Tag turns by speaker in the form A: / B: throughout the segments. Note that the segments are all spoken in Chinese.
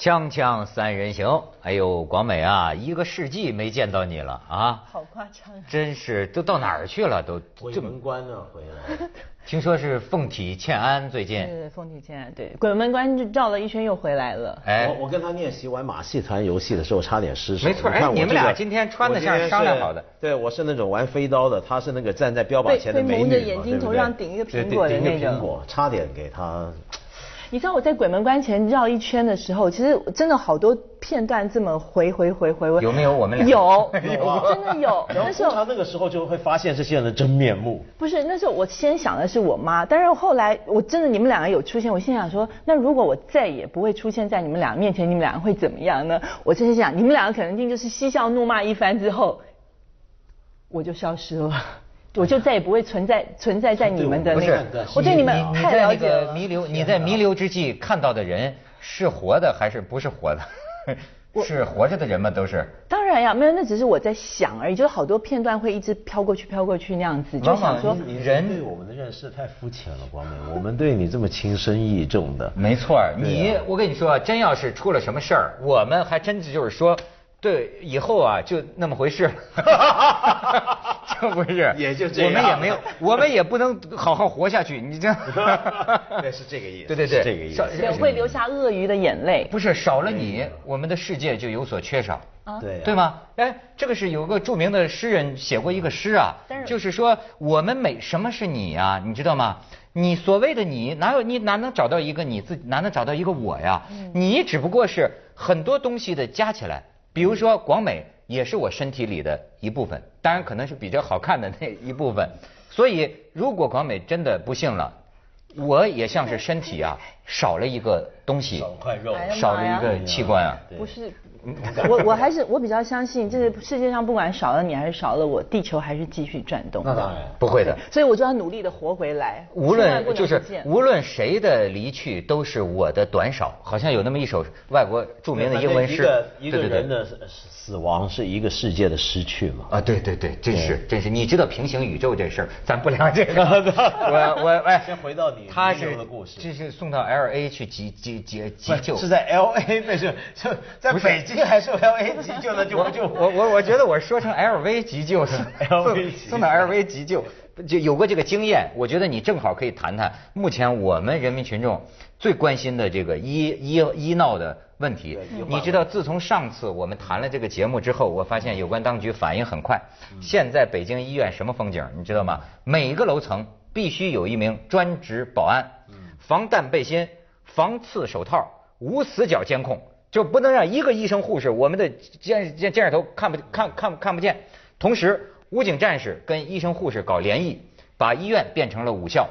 A: 锵锵三人行，哎呦，广美啊，一个世纪没见到你了啊！
B: 好夸张啊！
A: 真是都到哪儿去了？都
C: 鬼门关呢回来。
A: 听说是凤体欠安，最近
B: 对凤体欠安，对鬼门关就绕了一圈又回来了。
C: 哎，我我跟他练习玩马戏团游戏的时候差点失手。
A: 没错，哎，你们俩今天穿的像商量好的。
C: 对，我是那种玩飞刀的，他是那个站在标靶前的美女
B: 蒙着眼睛头上顶一个苹果的那
C: 种，差点给他。
B: 你知道我在鬼门关前绕一圈的时候，其实真的好多片段这么回回回回回。
A: 有没有我们俩？
B: 有，真的有。
C: 那时候他那个时候就会发现这些人的真面目。
B: 不是，那时候我先想的是我妈，但是后来我真的你们两个有出现，我心想说，那如果我再也不会出现在你们俩面前，你们两个会怎么样呢？我真是想，你们两个可能定就是嬉笑怒骂一番之后，我就消失了。我就再也不会存在存在在你们的那个，我对你们太了解了。
A: 弥留，你在弥留之际看到的人是活的还是不是活的？是活着的人吗？都是。
B: 当然呀，没有，那只是我在想而已。就是好多片段会一直飘过去飘过去那样子，就想说。
C: 人对我们的认识太肤浅了，光明。我们对你这么情深意重的。
A: 没错，你我跟你说，真要是出了什么事儿，我们还真的就是说。对，以后啊就那么回事，就 不是，
C: 也就这样。
A: 我们也没有，我们也不能好好活下去。你这，
C: 对，是这个意思。
A: 对对对，
C: 这个意思。
B: 也会留下鳄鱼的眼泪。
A: 不是少了你，我们的世界就有所缺少。
C: 对，
A: 对吗？哎，这个是有个著名的诗人写过一个诗啊，就是说我们每什么是你呀？你知道吗？你所谓的你，哪有你哪能找到一个你自己？哪能找到一个我呀？你只不过是很多东西的加起来。比如说，广美也是我身体里的一部分，当然可能是比较好看的那一部分。所以，如果广美真的不幸了，我也像是身体啊少了一个东西，
C: 少块肉，
A: 少了一个器官啊。
B: 不是。我我还是我比较相信，就是世界上不管少了你还是少了我，地球还是继续转动。
C: 那当然
A: 不会的，
B: 所以我就要努力的活回来。
A: 无论就是无论谁的离去，都是我的短少。好像有那么一首外国著名的英文诗，
C: 一个人的死亡是一个世界的失去嘛？
A: 啊，对对对，真是真是。你知道平行宇宙这事儿，咱不聊这个。我我哎，
C: 先回到你
A: 他是这是送到 L A 去急急急急救，
C: 是在 L A 那是就在北。急还是 LV 急救的就就
A: 我我我觉得我说成 L V 急救是 L V 送到 L V 急救就有过这个经验，我觉得你正好可以谈谈目前我们人民群众最关心的这个医医医闹的问题。你知道，自从上次我们谈了这个节目之后，我发现有关当局反应很快。现在北京医院什么风景，你知道吗？每个楼层必须有一名专职保安，防弹背心、防刺手套、无死角监控。就不能让一个医生护士，我们的监监监视头看不看看看不见。同时，武警战士跟医生护士搞联谊，把医院变成了武校。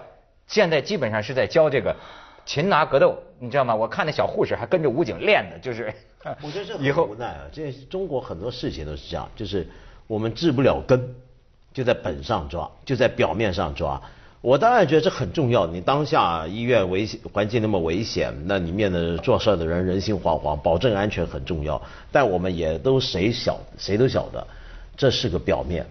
A: 现在基本上是在教这个擒拿格斗，你知道吗？我看那小护士还跟着武警练呢，就是。
C: 我觉得这 很无奈啊！这中国很多事情都是这样，就是我们治不了根，就在本上抓，就在表面上抓。我当然觉得这很重要。你当下医院危险环境那么危险，那里面的做事的人人心惶惶，保证安全很重要。但我们也都谁晓谁都晓得，这是个表面，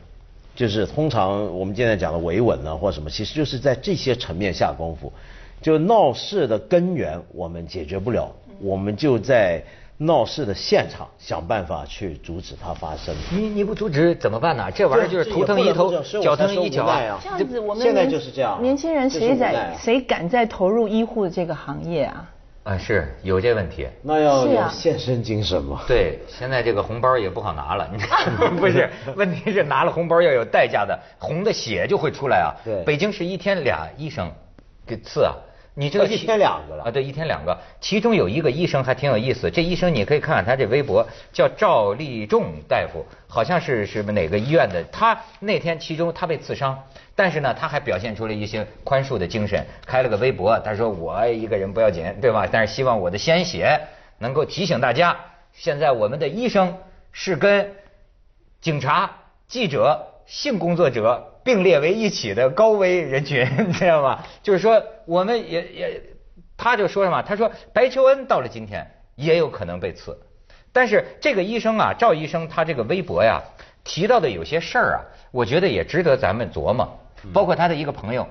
C: 就是通常我们现在讲的维稳呢或什么，其实就是在这些层面下功夫。就闹事的根源我们解决不了，我们就在。闹事的现场，想办法去阻止它发生。
A: 你你不阻止怎么办呢？这玩意儿就是头疼一头，脚疼一脚
B: 啊。这样子，我们
C: 现在就是这样。
B: 年轻人谁在谁敢再投入医护这个行业啊？
A: 啊，是有这问题。
C: 那要有献身精神嘛。
A: 对，现在这个红包也不好拿了。你 不是，问题是拿了红包要有代价的，红的血就会出来啊。
C: 对。
A: 北京市一天俩医生给刺啊。你知道
C: 一天两个了
A: 啊？对，一天两个，其中有一个医生还挺有意思。这医生你可以看看他这微博，叫赵立仲大夫，好像是是哪个医院的。他那天其中他被刺伤，但是呢，他还表现出了一些宽恕的精神，开了个微博，他说我一个人不要紧，对吧？但是希望我的鲜血能够提醒大家，现在我们的医生是跟警察、记者、性工作者。并列为一起的高危人群，你知道吗？就是说，我们也也，他就说什么？他说白求恩到了今天也有可能被刺，但是这个医生啊，赵医生他这个微博呀提到的有些事儿啊，我觉得也值得咱们琢磨。包括他的一个朋友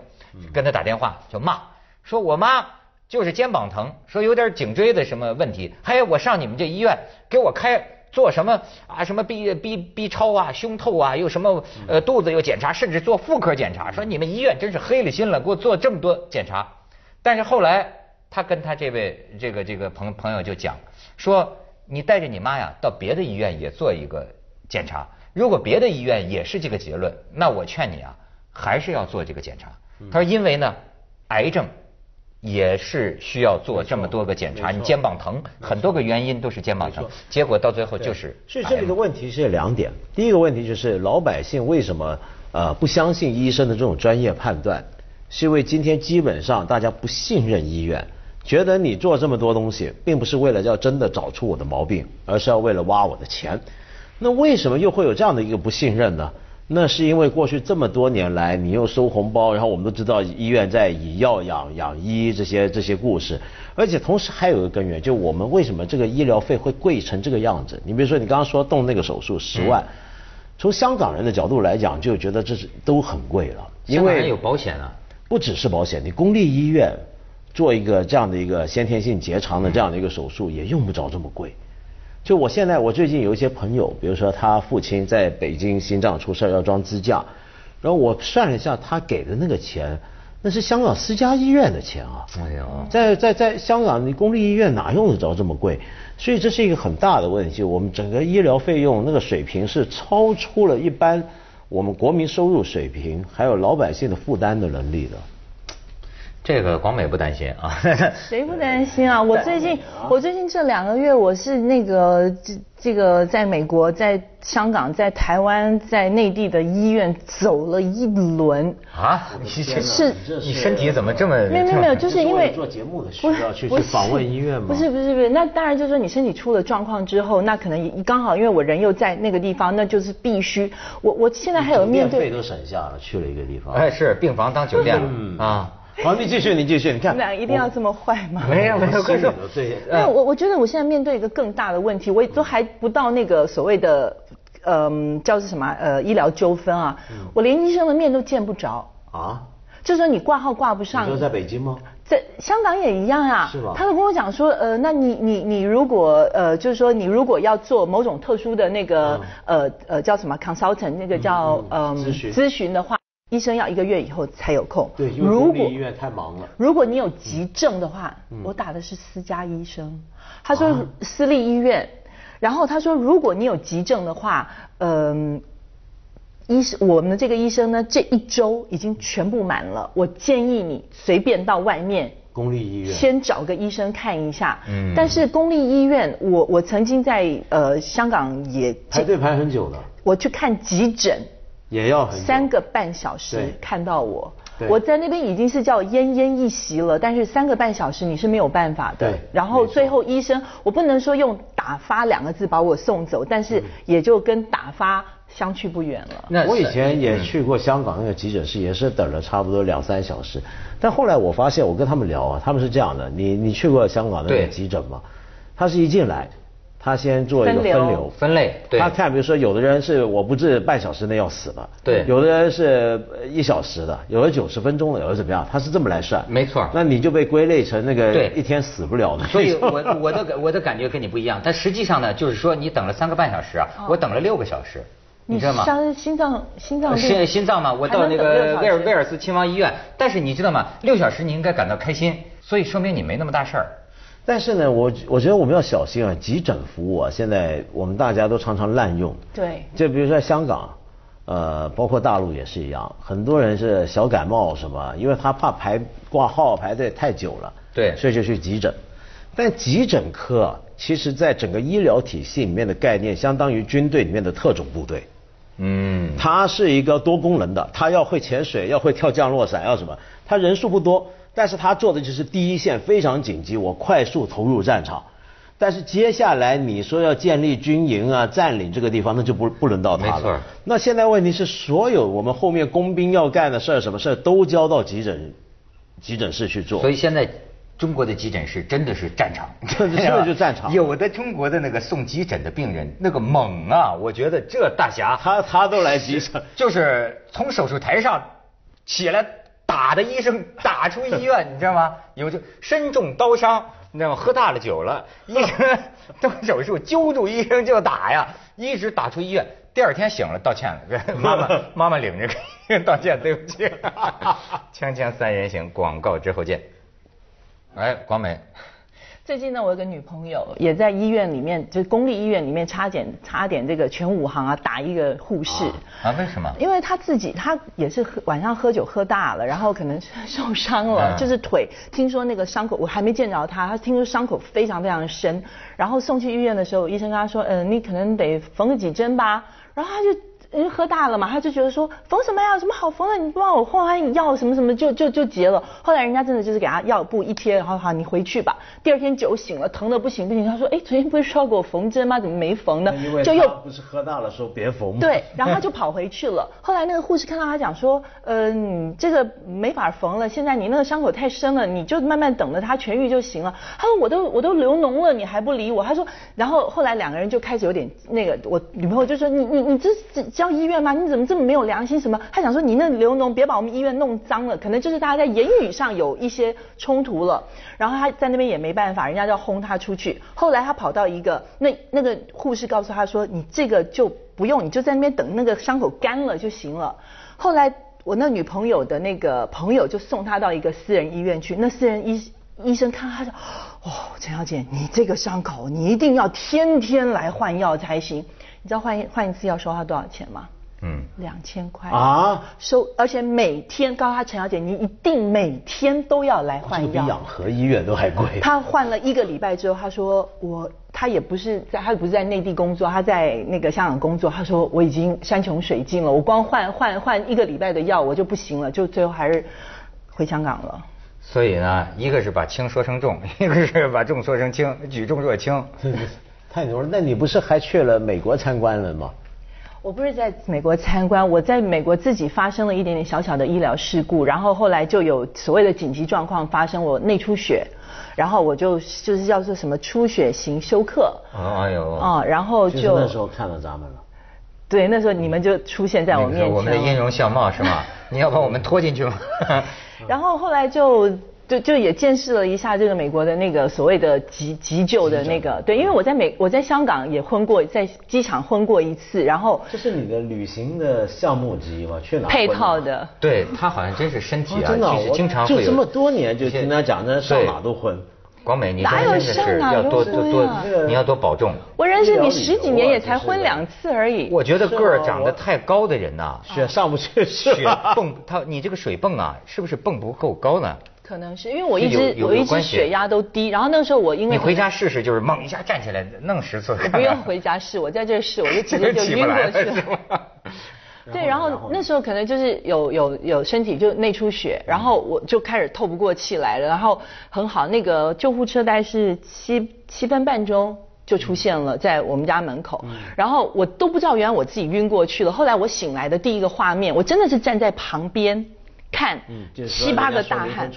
A: 跟他打电话就骂，说我妈就是肩膀疼，说有点颈椎的什么问题，还有我上你们这医院给我开做什么啊？什么 B B B 超啊，胸透啊，又什么呃肚子又检查，甚至做妇科检查，说你们医院真是黑了心了，给我做这么多检查。但是后来他跟他这位这个这个朋朋友就讲说，你带着你妈呀到别的医院也做一个检查，如果别的医院也是这个结论，那我劝你啊，还是要做这个检查。他说因为呢，癌症。也是需要做这么多个检查，你肩膀疼，很多个原因都是肩膀疼，结果到最后就是。
C: 所以这里的问题是两点，第一个问题就是老百姓为什么呃不相信医生的这种专业判断，是因为今天基本上大家不信任医院，觉得你做这么多东西，并不是为了要真的找出我的毛病，而是要为了挖我的钱。那为什么又会有这样的一个不信任呢？那是因为过去这么多年来，你又收红包，然后我们都知道医院在以药养养医这些这些故事，而且同时还有一个根源，就我们为什么这个医疗费会贵成这个样子？你比如说你刚刚说动那个手术十万，从香港人的角度来讲，就觉得这是都很贵了。
A: 因为有保险啊，
C: 不只是保险，你公立医院做一个这样的一个先天性结肠的这样的一个手术，也用不着这么贵。就我现在，我最近有一些朋友，比如说他父亲在北京心脏出事要装支架，然后我算了一下，他给的那个钱，那是香港私家医院的钱啊。哎呀，在在在香港，你公立医院哪用得着这么贵？所以这是一个很大的问题。我们整个医疗费用那个水平是超出了一般我们国民收入水平，还有老百姓的负担的能力的。
A: 这个广美不担心啊？
B: 谁不担心啊？我最近我最近这两个月我是那个这这个在美国、在香港、在台湾、在内地的医院走了一轮
A: 啊！
C: 你
A: 是你身体怎么这么
B: 没有没有没有，就是因为
C: 做节目的需要去去访问医院吗？
B: 不是不是不是，那当然就是说你身体出了状况之后，那可能刚好因为我人又在那个地方，那就是必须我我现在还有面对
C: 费都省下了，去了一个地方
A: 哎是病房当酒店了啊。
C: 好，你继续，你继续，你看，
B: 你们俩一定要这么坏吗？
A: 没有，没有，快说。
B: 那我我觉得我现在面对一个更大的问题，我都还不到那个所谓的，嗯，叫是什么呃医疗纠纷啊，我连医生的面都见不着啊。就说你挂号挂不上。
C: 你说在北京吗？
B: 在香港也一样啊。
C: 是吗？
B: 他都跟我讲说，呃，那你你你如果呃，就是说你如果要做某种特殊的那个呃呃叫什么 consultant 那个叫
C: 呃咨询
B: 咨询的话。医生要一个月以后才有空。
C: 对，因为公立医院太忙了。
B: 如果你有急症的话，我打的是私家医生。他说私立医院，然后他说如果你有急症的话，嗯，医生我们的这个医生呢这一周已经全部满了。我建议你随便到外面
C: 公立医院
B: 先找个医生看一下。嗯。但是公立医院，我我曾经在呃香港也
C: 排队排很久的。
B: 我去看急诊。
C: 也要很
B: 三个半小时看到我，我在那边已经是叫奄奄一息了，但是三个半小时你是没有办法的。然后最后医生，我不能说用打发两个字把我送走，但是也就跟打发相去不远了。
C: 那我以前也去过香港那个急诊室，也是等了差不多两三小时。但后来我发现，我跟他们聊啊，他们是这样的，你你去过香港那个急诊吗？他是一进来。他先做一个分流。
A: 分类，
C: 他看，比如说有的人是我不治半小时内要死的，
A: 对，
C: 有的人是一小时的，有的九十分钟的，有的怎么样，他是这么来算，
A: 没错。
C: 那你就被归类成那个一天死不了的。
A: 所以 我我的我的感觉跟你不一样，但实际上呢，就是说你等了三个半小时啊，我等了六个小时，你知道吗？
B: 伤心脏心脏
A: 心心脏嘛，我到那个威尔威尔斯亲王医院，但是你知道吗？六小时你应该感到开心，所以说明你没那么大事儿。
C: 但是呢，我我觉得我们要小心啊，急诊服务啊，现在我们大家都常常滥用。
B: 对。
C: 就比如说香港，呃，包括大陆也是一样，很多人是小感冒什么，因为他怕排挂号排队太久了，
A: 对，
C: 所以就去急诊。但急诊科其实在整个医疗体系里面的概念，相当于军队里面的特种部队。嗯。它是一个多功能的，它要会潜水，要会跳降落伞，要什么？它人数不多。但是他做的就是第一线非常紧急，我快速投入战场。但是接下来你说要建立军营啊，占领这个地方，那就不不轮到他了。
A: 没错。
C: 那现在问题是，所有我们后面工兵要干的事儿，什么事儿都交到急诊急诊室去做。
A: 所以现在中国的急诊室真的是战场，
C: 真的就战场。
A: 有的中国的那个送急诊的病人那个猛啊，我觉得这大侠
C: 他他都来急诊，
A: 就是从手术台上起来。打的医生打出医院，你知道吗？有就身中刀伤，你知道吗？喝大了酒了，医生动手术揪住医生就打呀，一直打出医院。第二天醒了，道歉了，妈妈妈妈领着道歉，对不起。锵锵三人行，广告之后见。哎，广美。
B: 最近呢，我有个女朋友也在医院里面，就是公立医院里面差点差点这个全武行啊打一个护士
A: 啊？为什么？
B: 因为她自己她也是喝晚上喝酒喝大了，然后可能受伤了，就是腿听说那个伤口我还没见着她，她听说伤口非常非常深，然后送去医院的时候，医生跟她说，嗯，你可能得缝几针吧，然后她就。因为喝大了嘛，他就觉得说缝什么呀，有什么好缝的？你不帮我换换药什么什么，就就就结了。后来人家真的就是给他药布一贴，然后好你回去吧。第二天酒醒了，疼的不行不行。他说，哎，昨天不是说要给我缝针吗？怎么没缝呢？
C: 就又不是喝大了说别缝。
B: 对，然后他就跑回去了。后来那个护士看到他讲说，呃，这个没法缝了，现在你那个伤口太深了，你就慢慢等着它痊愈就行了。他说我都我都流脓了，你还不理我？他说，然后后来两个人就开始有点那个，我女朋友就说，你你你这是交医院吗？你怎么？这么没有良心什么？他想说你那流脓，别把我们医院弄脏了。可能就是大家在言语上有一些冲突了，然后他在那边也没办法，人家就要轰他出去。后来他跑到一个那那个护士告诉他说，你这个就不用，你就在那边等那个伤口干了就行了。后来我那女朋友的那个朋友就送他到一个私人医院去，那私人医医生看他说，哦，陈小姐，你这个伤口你一定要天天来换药才行。你知道换一换一次药收他多少钱吗？嗯，两千块啊，收，而且每天告诉他陈小姐，你一定每天都要来换药，
C: 比养和医院都还贵。
B: 他换了一个礼拜之后，他说我他也不是在，他不是在内地工作，他在那个香港工作。他说我已经山穷水尽了，我光换换换一个礼拜的药我就不行了，就最后还是回香港了。
A: 所以呢，一个是把轻说成重，一个是把重说成轻，举重若轻。
C: 太牛了，那你不是还去了美国参观了吗？
B: 我不是在美国参观，我在美国自己发生了一点点小小的医疗事故，然后后来就有所谓的紧急状况发生，我内出血，然后我就就是叫做什么出血型休克。哎呦。啊，然后就
C: 那时候看到咱们了。
B: 对，那时候你们就出现在我面前。
A: 我们的音容笑貌是吗？你要把我们拖进去吗？
B: 然后后来就。就就也见识了一下这个美国的那个所谓的急急救的那个，对，因为我在美我在香港也昏过，在机场昏过一次，然后
C: 这是你的旅行的项目之一吗？去哪？
B: 配套的。
A: 对他好像真是身体啊，
C: 真的，
A: 经常会
C: 就这么多年就听他讲，那上哪都昏。
A: 广美，你真的是要多多多，你要多保重。
B: 我认识你十几年，也才昏两次而已。
A: 我觉得个儿长得太高的人呐，
C: 血上不去，
A: 血泵他，你这个水泵啊，是不是泵不够高呢？
B: 可能是因为我一直我一直血压都低，然后那个时候我因为
A: 你回家试试，就是猛一下站起来弄十次。
B: 不用回家试，我在这试，我就直接就晕过去了。对，然后那时候可能就是有有有身体就内出血，然后我就开始透不过气来了，然后很好，那个救护车大概是七七分半钟就出现了在我们家门口，然后我都不知道原来我自己晕过去了，后来我醒来的第一个画面，我真的是站在旁边。看七八个大汉，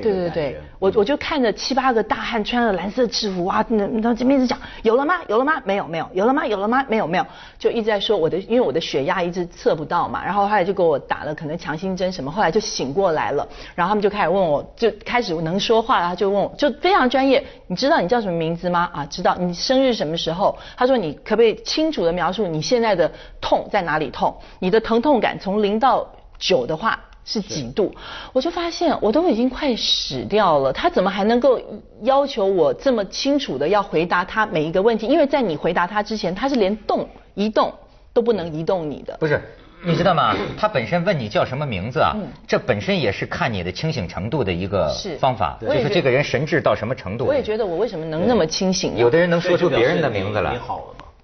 B: 对对对，我我就看着七八个大汉穿着蓝色制服，哇，那那这边一直讲有了吗？有了吗？没有没有，有了吗？有了吗？没有没有，就一直在说我的，因为我的血压一直测不到嘛，然后后来就给我打了可能强心针什么，后来就醒过来了，然后他们就开始问我，就开始能说话了，他就问我，就非常专业，你知道你叫什么名字吗？啊，知道，你生日什么时候？他说你可不可以清楚的描述你现在的痛在哪里痛？你的疼痛感从零到九的话。是几度？我就发现我都已经快死掉了，他怎么还能够要求我这么清楚的要回答他每一个问题？因为在你回答他之前，他是连动移动都不能移动你的。
A: 不是，你知道吗？他本身问你叫什么名字啊？这本身也是看你的清醒程度的一个方法，就是这个人神智到什么程度。
B: 我也觉得我为什么能那么清醒？
A: 有的人能说出别人的名字来。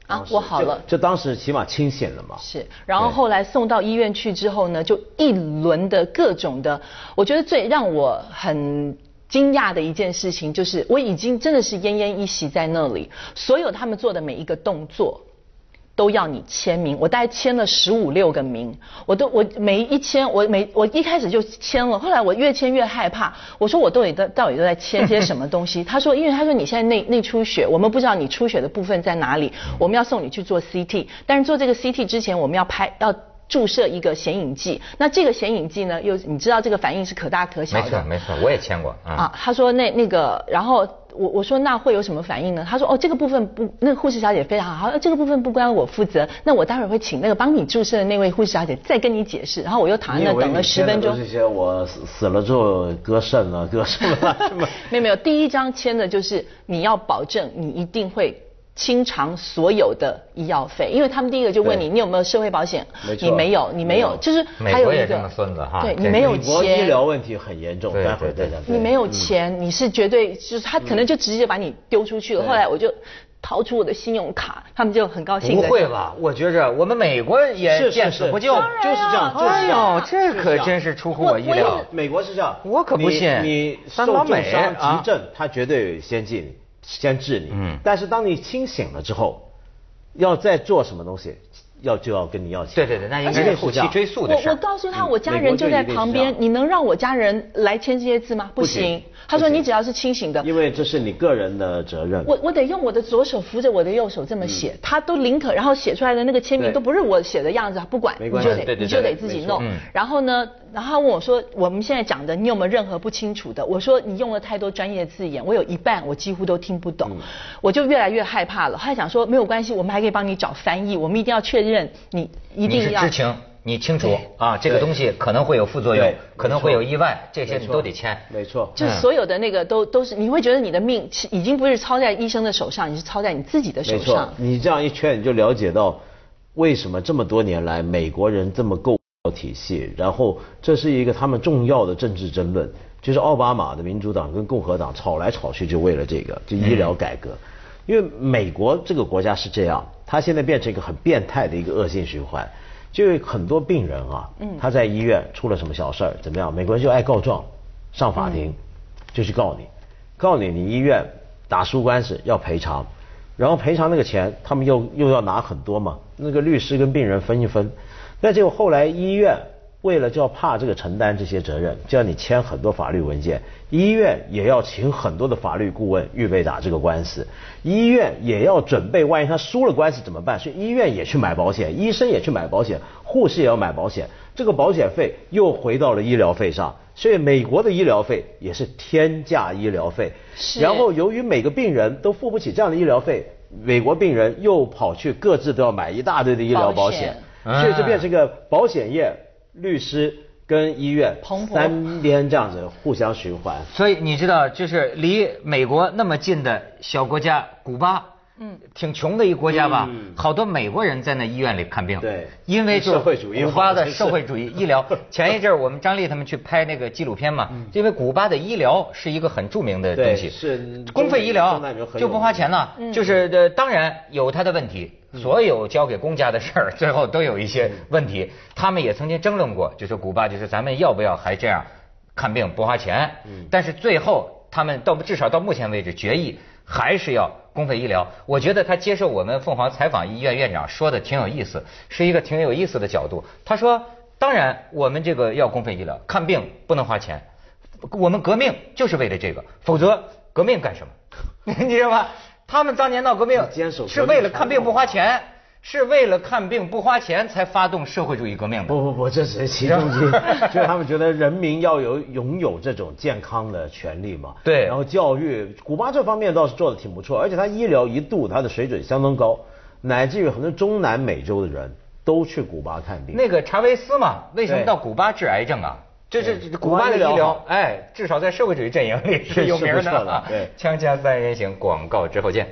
B: 啊，我好了，
C: 就当时起码清醒了嘛。
B: 是，然后后来送到医院去之后呢，就一轮的各种的，我觉得最让我很惊讶的一件事情，就是我已经真的是奄奄一息在那里，所有他们做的每一个动作。都要你签名，我大概签了十五六个名，我都我每一签，我每我一开始就签了，后来我越签越害怕，我说我到底到到底都在签些什么东西？他说，因为他说你现在内内出血，我们不知道你出血的部分在哪里，我们要送你去做 CT，但是做这个 CT 之前，我们要拍要注射一个显影剂。那这个显影剂呢，又你知道这个反应是可大可小的。
A: 没错没错，我也签过啊。
B: 他说那那个，然后。我我说那会有什么反应呢？他说哦这个部分不，那个护士小姐非常好，好这个部分不关我负责，那我待会儿会请那个帮你注射的那位护士小姐再跟你解释。然后我又躺在那等了十分钟。
C: 这些我死死了之后割肾了割什么什么？
B: 没有没有，第一张签的就是你要保证你一定会。清偿所有的医药费，因为他们第一个就问你，你有没有社会保险？你没有，你没有，就是
A: 还有一个
B: 孙
A: 子哈，
B: 对你没有钱，
C: 医疗问题很严重，待会再讲。
B: 你没有钱，你是绝对就是他可能就直接把你丢出去了。后来我就掏出我的信用卡，他们就很高兴。
A: 不会吧？我觉着我们美国也见死不救，
C: 就是这样，就是这样。
A: 这可真是出乎我意料。
C: 美国是这样，
A: 我可不信。
C: 你受重伤急症，他绝对先进，先治你。嗯。但是当你清醒了之后。要再做什么东西，要就要跟你要钱。
A: 对对对，那应该是后期追诉的
B: 事。我我告诉他，我家人就在旁边，你能让我家人来签这些字吗？不行。他说你只要是清醒的。
C: 因为这是你个人的责任。
B: 我我得用我的左手扶着我的右手这么写，他都宁可，然后写出来的那个签名都不是我写的样子，不管你就得你就得自己弄。然后呢，然后他问我说，我们现在讲的你有没有任何不清楚的？我说你用了太多专业字眼，我有一半我几乎都听不懂，我就越来越害怕了。后来想说没有关系，我们还可以帮你找翻译，我们一定要确认你一定要
A: 知情。你清楚啊，这个东西可能会有副作用，可能会有意外，这些你都得签。
C: 没错，
B: 就所有的那个都都是，你会觉得你的命已经不是操在医生的手上，你是操在你自己的手上。
C: 你这样一圈，你就了解到为什么这么多年来美国人这么够体系，然后这是一个他们重要的政治争论，就是奥巴马的民主党跟共和党吵来吵去，就为了这个，就医疗改革。因为美国这个国家是这样，它现在变成一个很变态的一个恶性循环。就有很多病人啊，他在医院出了什么小事儿，怎么样？美国人就爱告状，上法庭就去告你，告你，你医院打输官司要赔偿，然后赔偿那个钱，他们又又要拿很多嘛，那个律师跟病人分一分，那结果后来医院。为了就要怕这个承担这些责任，就要你签很多法律文件，医院也要请很多的法律顾问预备打这个官司，医院也要准备，万一他输了官司怎么办？所以医院也去买保险，医生也去买保险，护士也要买保险，这个保险费又回到了医疗费上，所以美国的医疗费也是天价医疗费。然后由于每个病人都付不起这样的医疗费，美国病人又跑去各自都要买一大堆的医疗保险，所以就变成一个保险业。律师跟医院三边这样子互相循环，
A: 所以你知道，就是离美国那么近的小国家古巴。嗯，挺穷的一个国家吧，好多美国人在那医院里看病。
C: 对，
A: 因为
C: 社会主义
A: 古巴的社会主义医疗。前一阵儿我们张丽他们去拍那个纪录片嘛，因为古巴的医疗是一个很著名的东西，
C: 是
A: 公费医疗就不花钱呢。就是呃，当然有他的问题，所有交给公家的事儿 最后都有一些问题。他们也曾经争论过，就是古巴就是咱们要不要还这样看病不花钱？嗯，但是最后他们到至少到目前为止决议。还是要公费医疗，我觉得他接受我们凤凰采访医院院长说的挺有意思，是一个挺有意思的角度。他说，当然我们这个要公费医疗，看病不能花钱，我们革命就是为了这个，否则革命干什么？你知道吗？他们当年闹革命是为了看病不花钱。是为了看病不花钱才发动社会主义革命的？
C: 不不不，这只是其中之一。就是他们觉得人民要有拥有这种健康的权利嘛。
A: 对。
C: 然后教育，古巴这方面倒是做的挺不错，而且他医疗一度他的水准相当高，乃至于很多中南美洲的人都去古巴看病。
A: 那个查韦斯嘛，为什么到古巴治癌症啊？这是古巴的医疗，哎，至少在社会主义阵营里是有名的。
C: 对。
A: 锵锵三人行，广告之后见。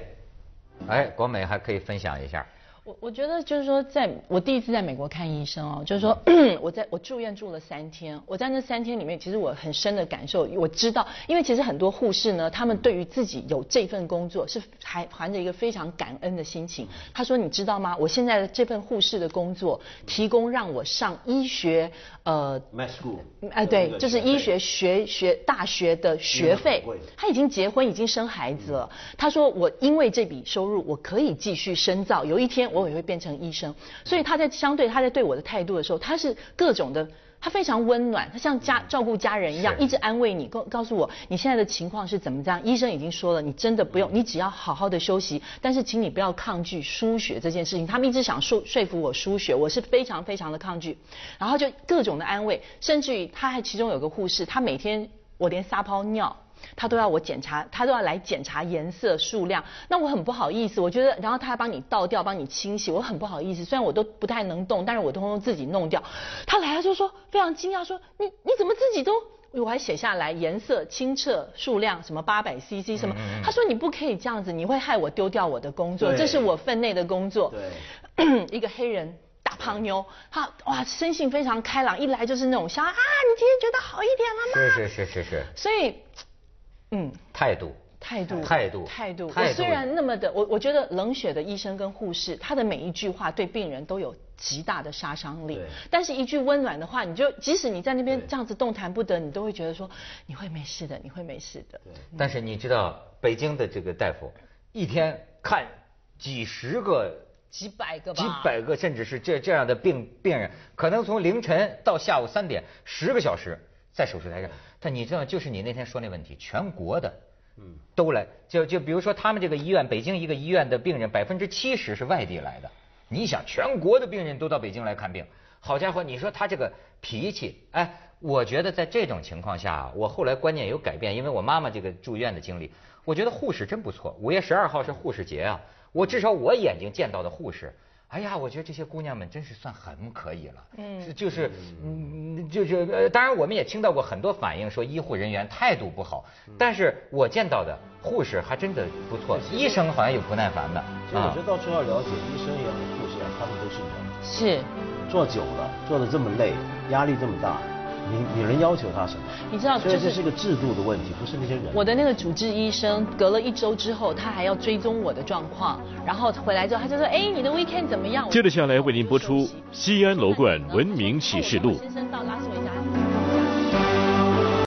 A: 哎，国美还可以分享一下。
B: 我我觉得就是说，在我第一次在美国看医生哦，就是说 我在我住院住了三天，我在那三天里面，其实我很深的感受，我知道，因为其实很多护士呢，他们对于自己有这份工作是还怀着一个非常感恩的心情。他说：“你知道吗？我现在的这份护士的工作，提供让我上医学
C: 呃，med school，
B: 哎对，就是医学学学大学的学费。他已经结婚，已经生孩子了。他说我因为这笔收入，我可以继续深造。有一天。我也会变成医生，所以他在相对他在对我的态度的时候，他是各种的。他非常温暖，他像家照顾家人一样，一直安慰你，告告诉我你现在的情况是怎么这样。医生已经说了，你真的不用，你只要好好的休息，但是请你不要抗拒输血这件事情。他们一直想说说服我输血，我是非常非常的抗拒，然后就各种的安慰，甚至于他还其中有个护士，他每天我连撒泡尿。他都要我检查，他都要来检查颜色、数量。那我很不好意思，我觉得，然后他还帮你倒掉、帮你清洗，我很不好意思。虽然我都不太能动，但是我通通自己弄掉。他来了就说非常惊讶，说你你怎么自己都？我还写下来颜色、清澈、数量，什么八百 CC 什么。他说你不可以这样子，你会害我丢掉我的工作，这是我分内的工作。
C: 对，
B: 一个黑人大胖妞，他哇，生性非常开朗，一来就是那种想啊，你今天觉得好一点了
A: 吗？是是是是是。
B: 所以。
A: 嗯，态度，
B: 态度，
A: 态度，
B: 态度。我虽然那么的，我我觉得冷血的医生跟护士，他的每一句话对病人都有极大的杀伤力。但是一句温暖的话，你就即使你在那边这样子动弹不得，你都会觉得说你会没事的，你会没事的。
A: 但是你知道北京的这个大夫，一天看几十个、
B: 几百个、
A: 几百个，甚至是这这样的病病人，可能从凌晨到下午三点，十个小时在手术台上。但你知道，就是你那天说那问题，全国的，嗯，都来，就就比如说他们这个医院，北京一个医院的病人百分之七十是外地来的。你想，全国的病人都到北京来看病，好家伙，你说他这个脾气，哎，我觉得在这种情况下，我后来观念有改变，因为我妈妈这个住院的经历，我觉得护士真不错。五月十二号是护士节啊，我至少我眼睛见到的护士。哎呀，我觉得这些姑娘们真是算很可以了。嗯，就是，嗯，就是呃，当然我们也听到过很多反映，说医护人员态度不好。但是我见到的护士还真的不错，医生好像有不耐烦的。
C: 其实我觉得到处要了解，医生也好，护士也好，他们都是人。
B: 是。
C: 做久了，做的这么累，压力这么大。你你能要求他什么？
B: 你知道，
C: 所以这是个制度的问题，不是那些人。
B: 我的那个主治医生，隔了一周之后，他还要追踪我的状况，然后回来之后，他就说：“哎，你的 weekend 怎么样？”
D: 接着下来为您播出《西安楼冠文明启示录》。